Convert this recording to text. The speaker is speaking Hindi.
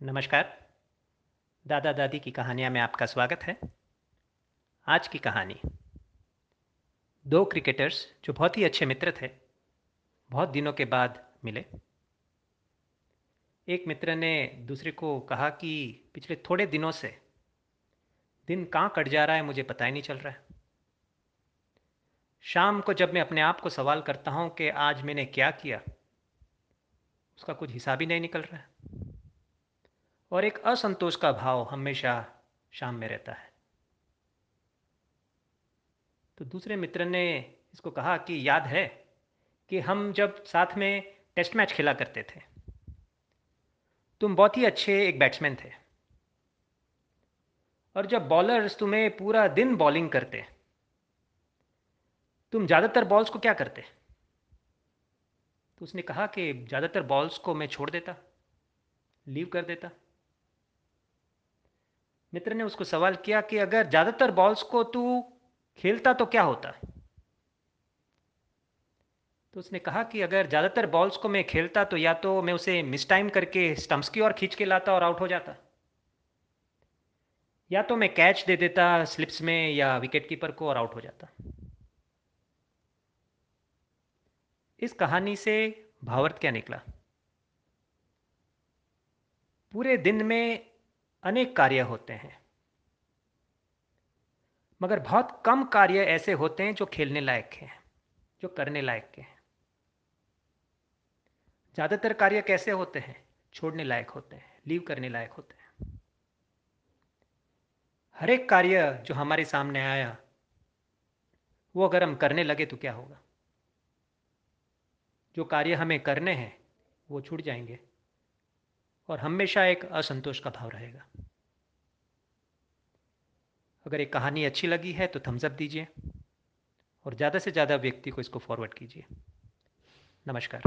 नमस्कार। दादा दादी की कहानियाँ में आपका स्वागत है। आज की कहानी। दो क्रिकेटर्स जो बहुत ही अच्छे मित्र थे, बहुत दिनों के बाद मिले। एक मित्र ने दूसरे को कहा कि पिछले थोड़े दिनों से दिन कहाँ कट जा रहा है मुझे पता ही नहीं चल रहा है। शाम को जब मैं अपने आप को सवाल करता हूँ कि आज मैंने क्या किया, उसका कुछ हिसाब ही नहीं निकल रहा है। और एक असंतोष का भाव हमेशा शाम में रहता है। तो दूसरे मित्र ने इसको कहा कि याद है कि हम जब साथ में टेस्ट मैच खेला करते थे, तुम बहुत ही अच्छे एक बैट्समैन थे। और जब बॉलर्स तुम्हें पूरा दिन बॉलिंग करते, तुम ज़्यादातर बॉल्स को क्या करते? तो उसने कहा कि ज़्यादातर बॉल्स को मैं छोड़ देता, लीव कर देता। मित्र ने उसको सवाल किया कि अगर ज़्यादातर बॉल्स को तू खेलता तो क्या होता? है तो उसने कहा कि अगर ज़्यादातर बॉल्स को मैं खेलता तो या तो मैं उसे मिस टाइम करके स्टम्प्स की ओर खींच के लाता और आउट हो जाता। या तो मैं कैच दे देता स्लिप्स में या विकेट कीपर को और आउट हो जाता। इस कहानी से भावार्थ क्या निकला? पूरे दिन में अनेक कार्य होते हैं। मगर बहुत कम कार्य ऐसे होते हैं जो खेलने लायक हैं, जो करने लायक के हैं। ज़्यादातर कार्य कैसे होते हैं? छोड़ने लायक होते हैं, लीव करने लायक होते हैं। हर एक कार्य जो हमारे सामने आया, वो अगर हम करने लगे तो क्या होगा? जो कार्य हमें करने हैं, वो छूट जाएँगे। और हमेशा एक असंतोष का भाव रहेगा। अगर एक कहानी अच्छी लगी है तो थम्सअप दीजिए और ज़्यादा से ज़्यादा व्यक्ति को इसको फॉरवर्ड कीजिए। नमस्कार।